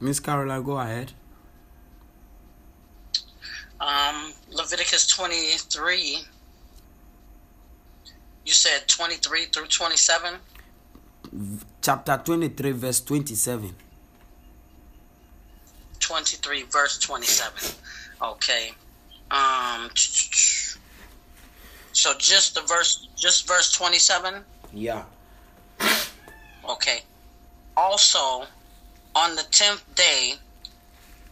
Miss Carola, go ahead. Um, Leviticus 23. You said 23 through 27? Chapter 23, verse 27. 23 verse 27 okay um so just the verse just verse 27 Yeah. okay also on the 10th day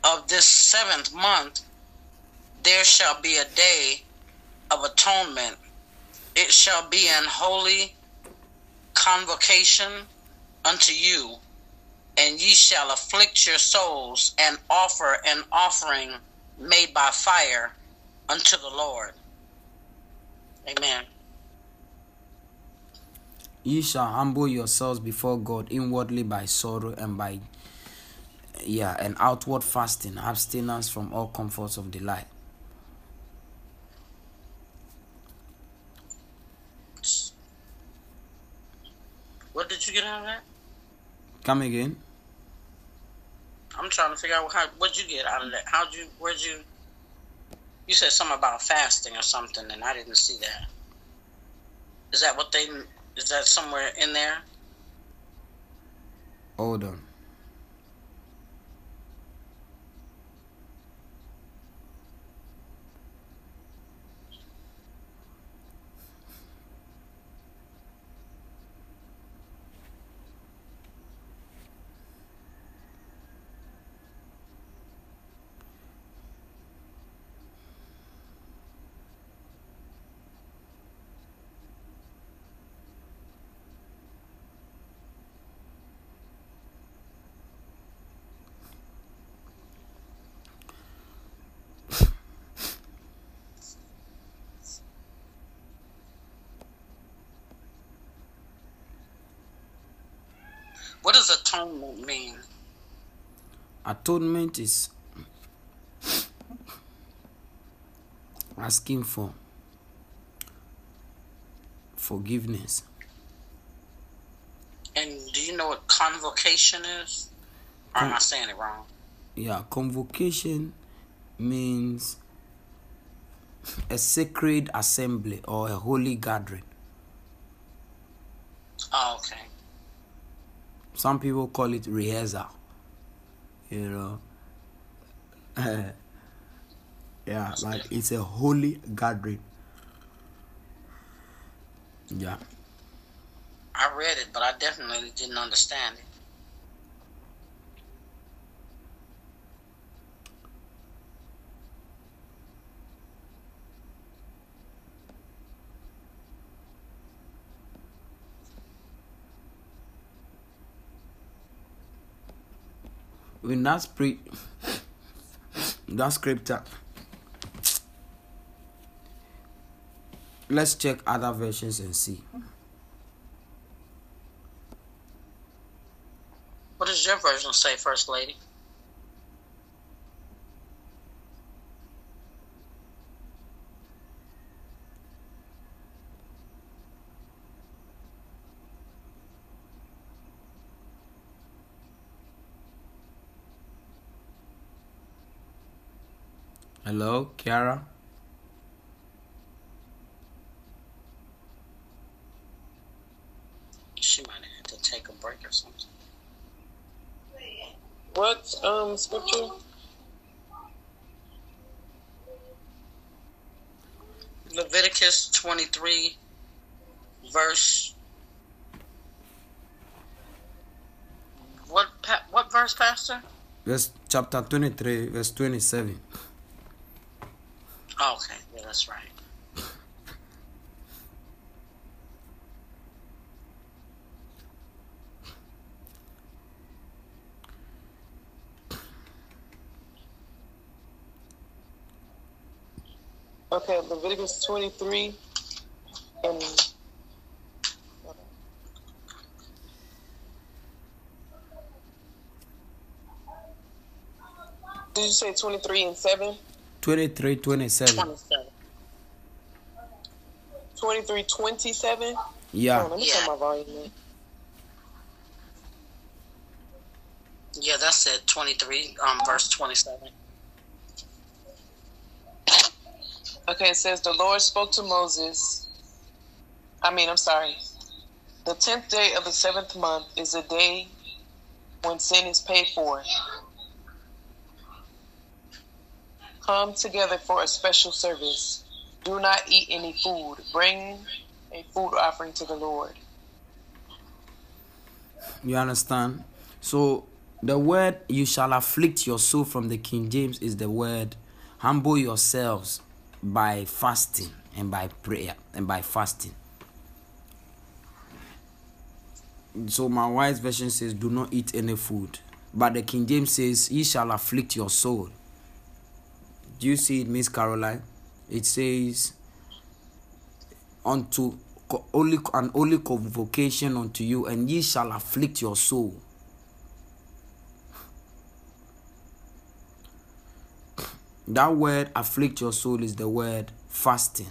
of this seventh month there shall be a day of atonement it shall be an holy convocation unto you and ye shall afflict your souls and offer an offering made by fire unto the Lord. Amen. ye shall humble yourselves before God inwardly by sorrow and by yeah, and outward fasting, abstinence from all comforts of delight. What did you get out of that? Come again. I'm trying to figure out how what'd you get out of that? How'd you where'd you you said something about fasting or something and I didn't see that. Is that what they is that somewhere in there? Hold on. What does atonement mean? Atonement is asking for forgiveness. And do you know what convocation is? Or am I saying it wrong? Yeah, convocation means a sacred assembly or a holy gathering. Oh, okay. Some people call it rehearsal. You know. yeah, like it's a holy gathering. Yeah. I read it, but I definitely didn't understand it. In that spirit, that scripture, let's check other versions and see. What does your version say, First Lady? Hello, Kiara. She might have had to take a break or something. What um scripture? Leviticus 23, verse. What pa- what verse, Pastor? Verse chapter 23, verse 27. Oh, okay, yeah, that's right. Okay, Leviticus 23 and Did you say 23 and 7? 23, 27. 27. 23, 27? Yeah. Oh, let me Yeah. turn my volume up. Yeah, that's it. 23, um, verse 27. Okay, it says the Lord spoke to Moses. I mean, I'm sorry. The tenth day of the seventh month is a day when sin is paid for. Come together for a special service. Do not eat any food. Bring a food offering to the Lord. You understand? So the word you shall afflict your soul from the King James is the word humble yourselves by fasting and by prayer and by fasting. So my wise version says, Do not eat any food. But the King James says, Ye shall afflict your soul. Do you see it, Miss Caroline? It says, Unto only an only convocation unto you, and ye shall afflict your soul. That word afflict your soul is the word fasting.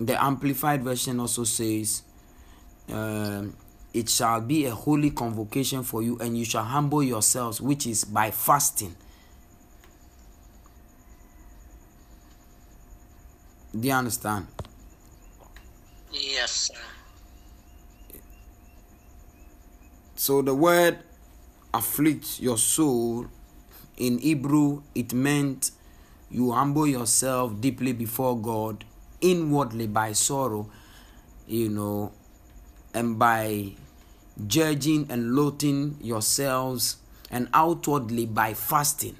The Amplified Version also says, um, It shall be a holy convocation for you, and you shall humble yourselves, which is by fasting. Do you understand? Yes, sir. So the word afflict your soul in Hebrew, it meant you humble yourself deeply before God, inwardly by sorrow, you know, and by judging and loathing yourselves, and outwardly by fasting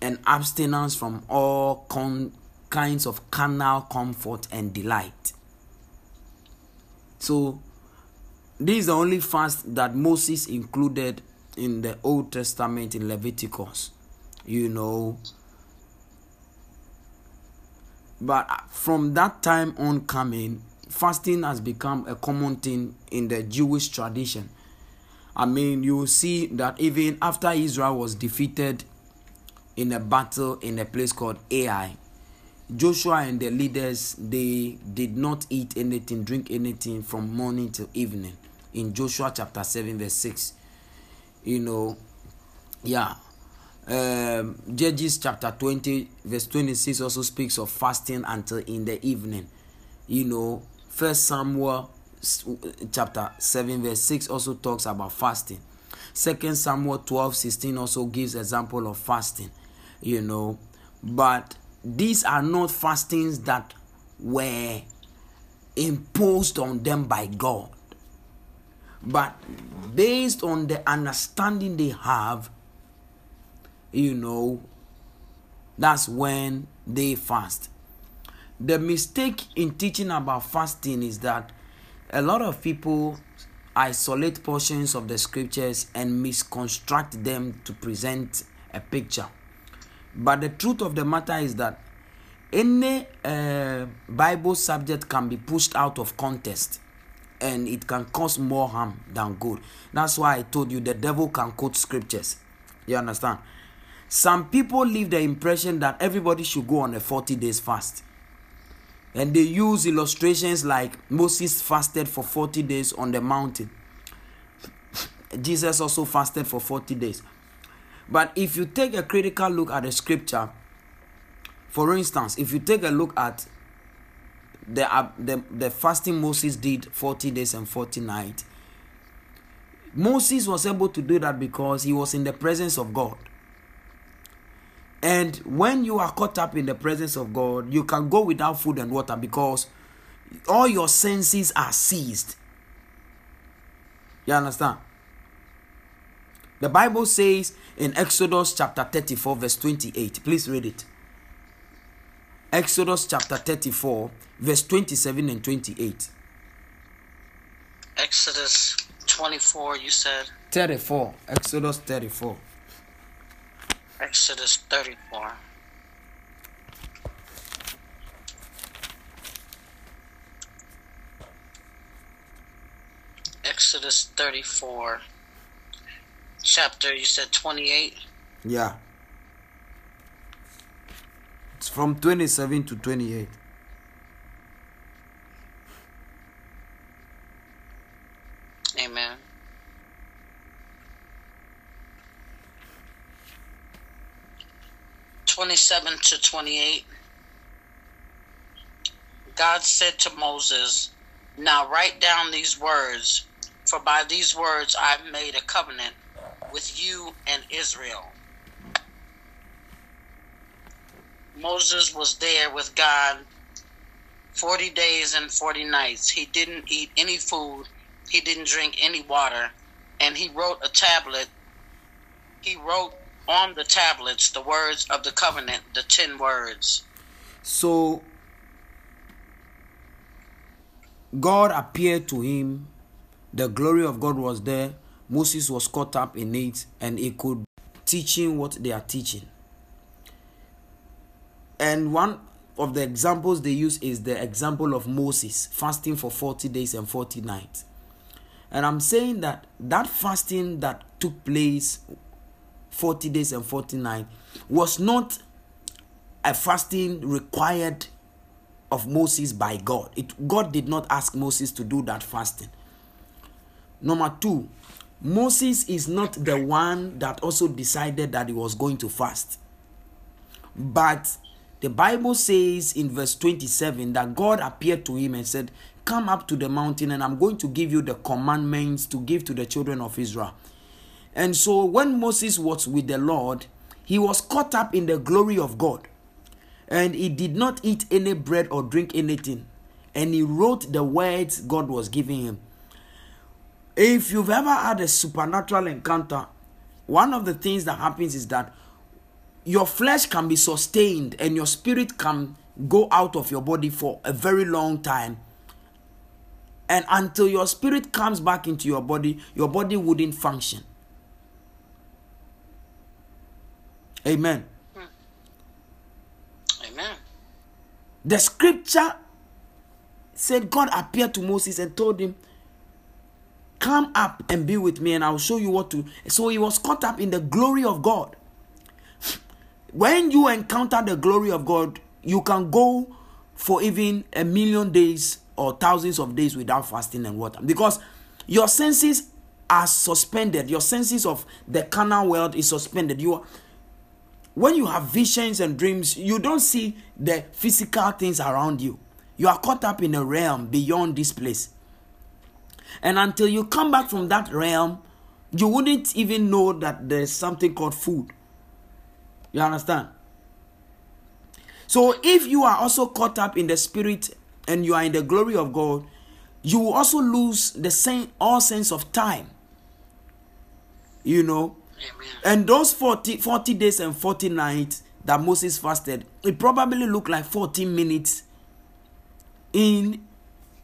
and abstinence from all con- kinds of carnal comfort and delight. So, this is the only fast that Moses included in the Old Testament in Leviticus. You know, but from that time on coming, fasting has become a common thing in the Jewish tradition. I mean, you see that even after Israel was defeated in a battle in a place called Ai, Joshua and the leaders they did not eat anything, drink anything from morning till evening. In Joshua chapter 7, verse 6. You know, yeah um, Judges chapter 20, verse 26 also speaks of fasting until in the evening. You know, First Samuel chapter 7, verse 6 also talks about fasting. Second Samuel 12, 16 also gives example of fasting. You know, but these are not fastings that were imposed on them by God. But based on the understanding they have you know, that's when they fast. The mistake in teaching about fasting is that a lot of people isolate portions of the scriptures and misconstruct them to present a picture. But the truth of the matter is that any uh, Bible subject can be pushed out of context and it can cause more harm than good. That's why I told you the devil can quote scriptures. You understand? Some people leave the impression that everybody should go on a 40 days fast. And they use illustrations like Moses fasted for 40 days on the mountain. Jesus also fasted for 40 days. But if you take a critical look at the scripture, for instance, if you take a look at the, uh, the, the fasting Moses did 40 days and 40 nights, Moses was able to do that because he was in the presence of God. And when you are caught up in the presence of God, you can go without food and water because all your senses are seized. You understand? The Bible says in Exodus chapter 34, verse 28. Please read it. Exodus chapter 34, verse 27 and 28. Exodus 24, you said? 34. Exodus 34. Exodus 34. Exodus 34. Chapter, you said 28? Yeah. It's from 27 to 28. Amen. 27 to 28. God said to Moses, Now write down these words, for by these words I've made a covenant with you and Israel. Moses was there with God 40 days and 40 nights. He didn't eat any food, he didn't drink any water, and he wrote a tablet. He wrote on the tablets the words of the covenant, the ten words. So God appeared to him, the glory of God was there, Moses was caught up in it, and he could teaching what they are teaching. And one of the examples they use is the example of Moses fasting for 40 days and 40 nights. And I'm saying that that fasting that took place 40 days and 40 nights was not a fasting required of Moses by God. It, God did not ask Moses to do that fasting. Number two, Moses is not the one that also decided that he was going to fast. But the Bible says in verse 27 that God appeared to him and said, Come up to the mountain, and I'm going to give you the commandments to give to the children of Israel. And so when Moses was with the Lord, he was caught up in the glory of God. And he did not eat any bread or drink anything. And he wrote the words God was giving him. If you've ever had a supernatural encounter, one of the things that happens is that your flesh can be sustained and your spirit can go out of your body for a very long time. And until your spirit comes back into your body, your body wouldn't function. Amen. Amen. The scripture said God appeared to Moses and told him, Come up and be with me, and I'll show you what to. So he was caught up in the glory of God. When you encounter the glory of God, you can go for even a million days or thousands of days without fasting and water because your senses are suspended. Your senses of the carnal world is suspended. You are, when you have visions and dreams, you don't see the physical things around you. You are caught up in a realm beyond this place. And until you come back from that realm, you wouldn't even know that there's something called food. You understand? So if you are also caught up in the spirit and you are in the glory of God, you will also lose the same all sense of time. You know? And those 40, 40 days and 40 nights that Moses fasted, it probably looked like 14 minutes in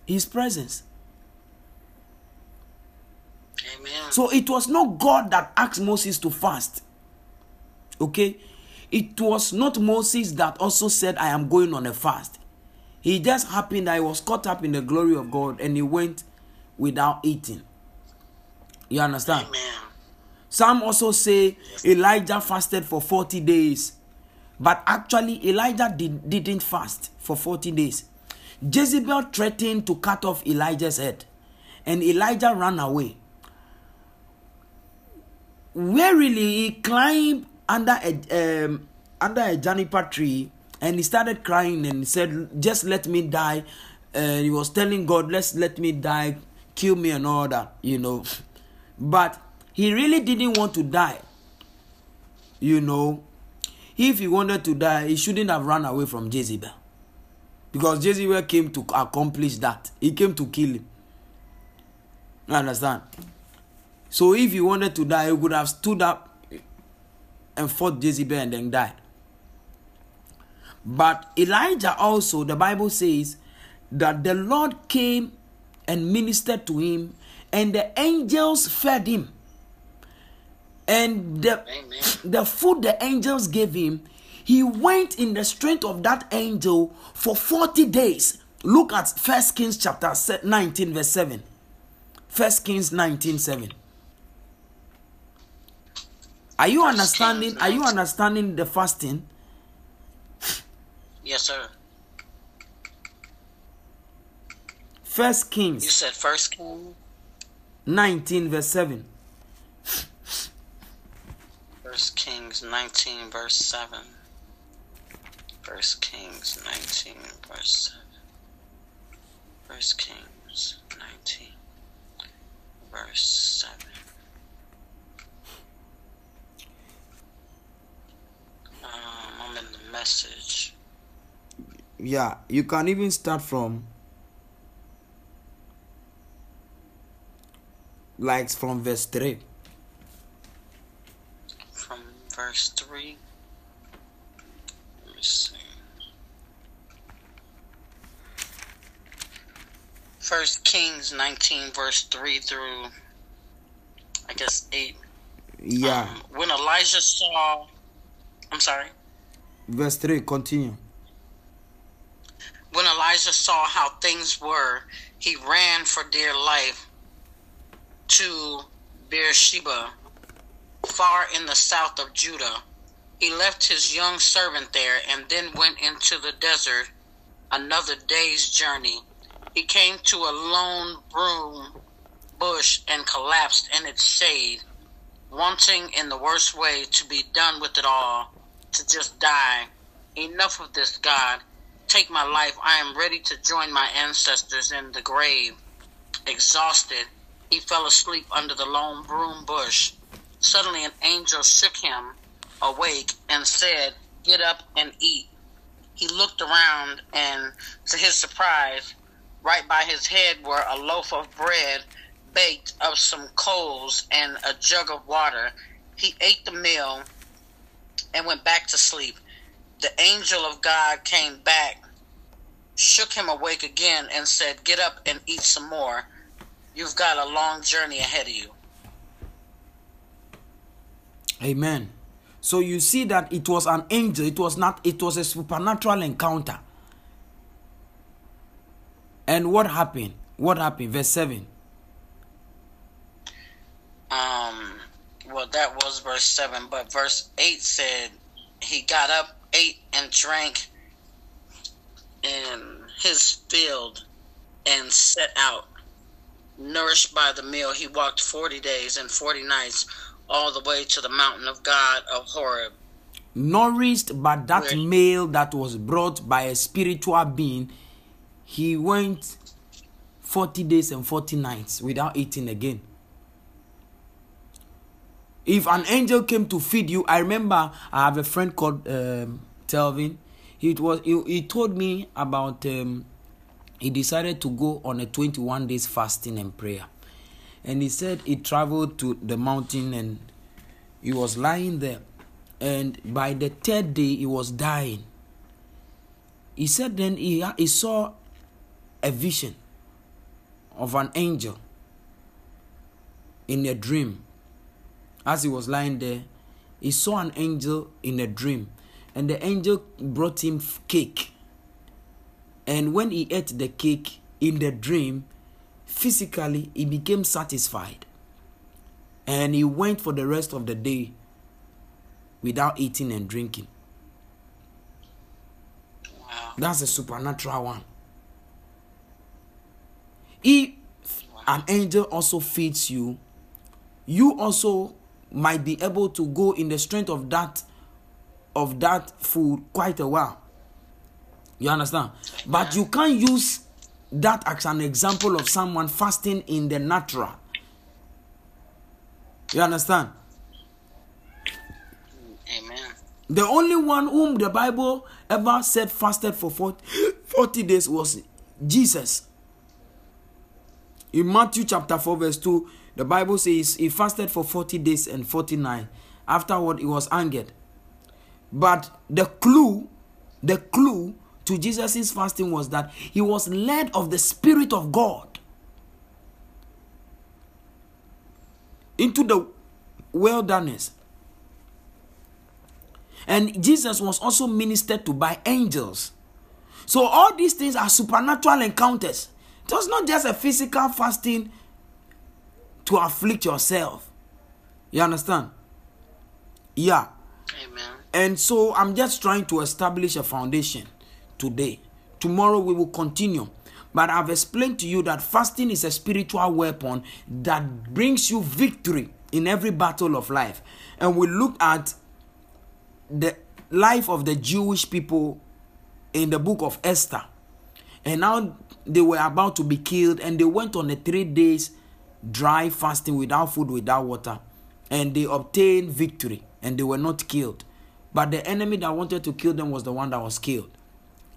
his presence. Amen. So it was not God that asked Moses to fast. Okay? It was not Moses that also said, I am going on a fast. He just happened that he was caught up in the glory of God and he went without eating. You understand? Amen. Some also say Elijah fasted for 40 days. But actually, Elijah did, didn't fast for 40 days. Jezebel threatened to cut off Elijah's head, and Elijah ran away. Wearily, he climbed under a um, under a juniper tree and he started crying and he said, "Just let me die." And he was telling God, "Let's let me die, kill me and all that," you know. But he really didn't want to die. You know, if he wanted to die, he shouldn't have run away from Jezebel. Because Jezebel came to accomplish that. He came to kill him. You understand? So if he wanted to die, he would have stood up and fought Jezebel and then died. But Elijah also, the Bible says that the Lord came and ministered to him, and the angels fed him. And the, the food the angels gave him, he went in the strength of that angel for 40 days. Look at First Kings chapter 19, verse 7. First Kings 19, 7. Are you understanding? Are you understanding the fasting? Yes, sir. First Kings. You said First Kings. 19 verse 7. First Kings 19 verse 7. First Kings 19 verse 7. First Kings 19 verse 7. Um, I'm in the message. Yeah, you can even start from like from verse 3 From verse 3. Let me see. First Kings 19, verse 3 through, I guess, 8. Yeah. Um, when Elijah saw. I'm sorry. Verse 3, continue. When Elijah saw how things were, he ran for dear life to Beersheba, far in the south of Judah. He left his young servant there and then went into the desert another day's journey. He came to a lone broom bush and collapsed in its shade, wanting in the worst way to be done with it all, to just die. Enough of this, God. Take my life. I am ready to join my ancestors in the grave. Exhausted, he fell asleep under the lone broom bush. Suddenly, an angel shook him awake and said, Get up and eat. He looked around, and to his surprise, right by his head were a loaf of bread baked of some coals and a jug of water. He ate the meal and went back to sleep. The angel of God came back, shook him awake again, and said, Get up and eat some more. You've got a long journey ahead of you. Amen. So you see that it was an angel, it was not, it was a supernatural encounter. And what happened? What happened? Verse 7. Um, well, that was verse 7, but verse 8 said, He got up, ate, and drank in his field and set out. Nourished by the meal, he walked 40 days and 40 nights all the way to the mountain of God of Horeb. Nourished by that Where? meal that was brought by a spiritual being, he went 40 days and 40 nights without eating again. If an angel came to feed you, I remember I have a friend called um, Telvin. He was he, he told me about um, he decided to go on a 21 days fasting and prayer. And he said he traveled to the mountain and he was lying there. And by the third day, he was dying. He said then he, he saw a vision of an angel in a dream. As he was lying there, he saw an angel in a dream. And the angel brought him cake. And when he ate the cake in the dream, physically he became satisfied and he went for the rest of the day without eating and drinking wow. that's a supernatural one if an angel also feeds you you also might be able to go in the strength of that of that food quite a while you understand but you can't use that as an example of someone fasting in the natural. You understand? Amen. The only one whom the Bible ever said fasted for 40, 40 days was Jesus. In Matthew chapter 4, verse 2, the Bible says he fasted for 40 days and 49. Afterward, he was angered. But the clue, the clue to Jesus' fasting was that he was led of the Spirit of God into the wilderness. And Jesus was also ministered to by angels. So all these things are supernatural encounters. It was not just a physical fasting to afflict yourself. You understand? Yeah. Amen. And so I'm just trying to establish a foundation today. Tomorrow we will continue. But I've explained to you that fasting is a spiritual weapon that brings you victory in every battle of life. And we look at the life of the Jewish people in the book of Esther. And now they were about to be killed, and they went on a three days dry fasting without food, without water. And they obtained victory, and they were not killed. But the enemy that wanted to kill them was the one that was killed.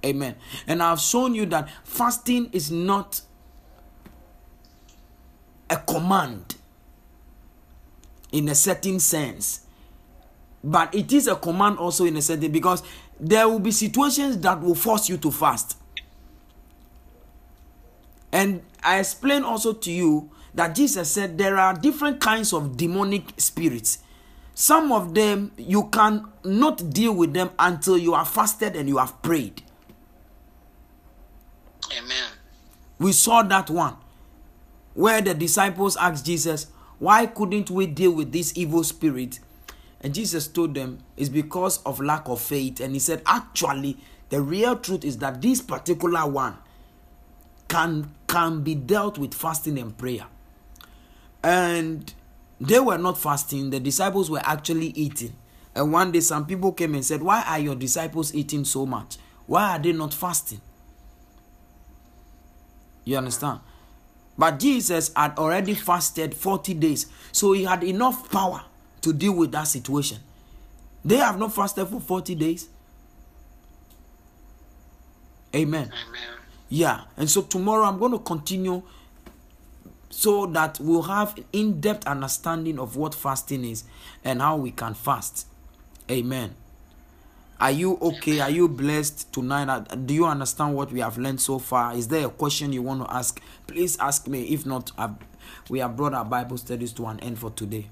Amen. And I've shown you that fasting is not a command in a certain sense, but it is a command also in a certain because there will be situations that will force you to fast. And I explain also to you that Jesus said there are different kinds of demonic spirits. Some of them you can not deal with them until you are fasted and you have prayed. Amen. We saw that one where the disciples asked Jesus, Why couldn't we deal with this evil spirit? And Jesus told them, It's because of lack of faith. And he said, Actually, the real truth is that this particular one can, can be dealt with fasting and prayer. And they were not fasting, the disciples were actually eating. And one day, some people came and said, Why are your disciples eating so much? Why are they not fasting? You understand? But Jesus had already fasted 40 days, so he had enough power to deal with that situation. They have not fasted for 40 days. Amen. Amen. Yeah, and so tomorrow I'm going to continue so that we'll have in depth understanding of what fasting is and how we can fast. Amen. Are you okay? Are you blessed tonight? Uh, Do you understand what we have learned so far? Is there a question you want to ask? Please ask me. If not, I've, we have brought our Bible studies to an end for today.